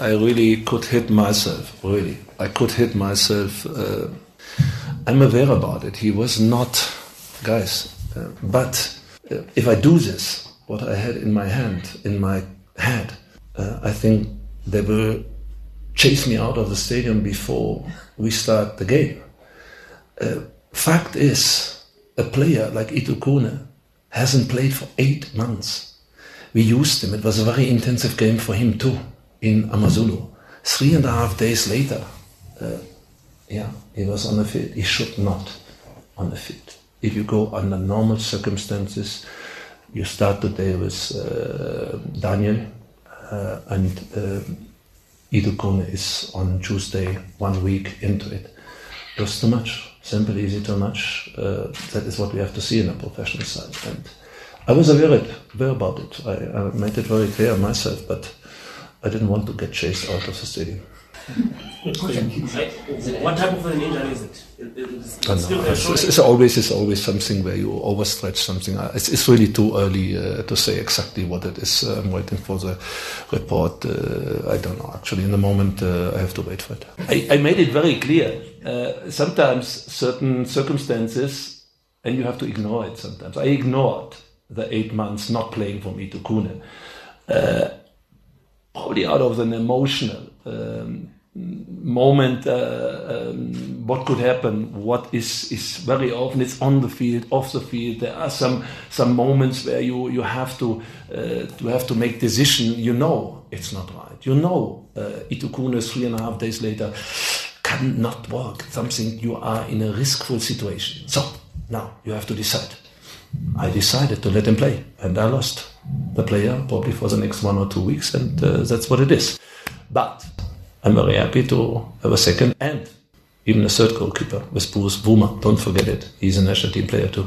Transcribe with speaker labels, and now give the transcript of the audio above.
Speaker 1: I really could hit myself. Really, I could hit myself. Uh, I'm aware about it. He was not, guys. Uh, but uh, if I do this, what I had in my hand, in my head, uh, I think they will chase me out of the stadium before we start the game. Uh, fact is, a player like Itu Khune hasn't played for eight months. We used him. It was a very intensive game for him too in Amazulu. Three and a half days later, uh, yeah, he was on the field. He should not on the field. If you go under normal circumstances, you start the day with uh, Daniel uh, and uh, Itu Khune is on Tuesday, one week into it. It was too much. Simple, easy, too much. Uh, that is what we have to see in a professional side. And I was aware, aware about it. I, I made it very clear myself, but I didn't want to get chased out of the stadium.
Speaker 2: What type of an injury is it? It's,
Speaker 1: I
Speaker 2: still
Speaker 1: know.
Speaker 2: a
Speaker 1: It's, it's always it's always something where you overstretch something. Uh, It's, it's really too early uh, to say exactly what it is. Uh, I'm waiting for the report. Uh, I don't know. Actually, in the moment, uh, I have to wait for it. I, I made it very clear. Uh, sometimes certain circumstances, and you have to ignore it. Sometimes I ignored the eight months not playing for Mito Khune, probably out of an emotional. Um, moment uh, um, what could happen what is is very often it's on the field off the field. There are some some moments where you you have to uh, to have to make decision. You know it's not right. You know uh, Itu Khune three and a half days later cannot work. Something you are in a riskful situation. So now you have to decide. I decided to let him play and I lost the player probably for the next one or two weeks and uh, that's what it is but I'm very happy to have a second and even a third goalkeeper with Bruce Bvuma. Don't forget it. He's a national team player too.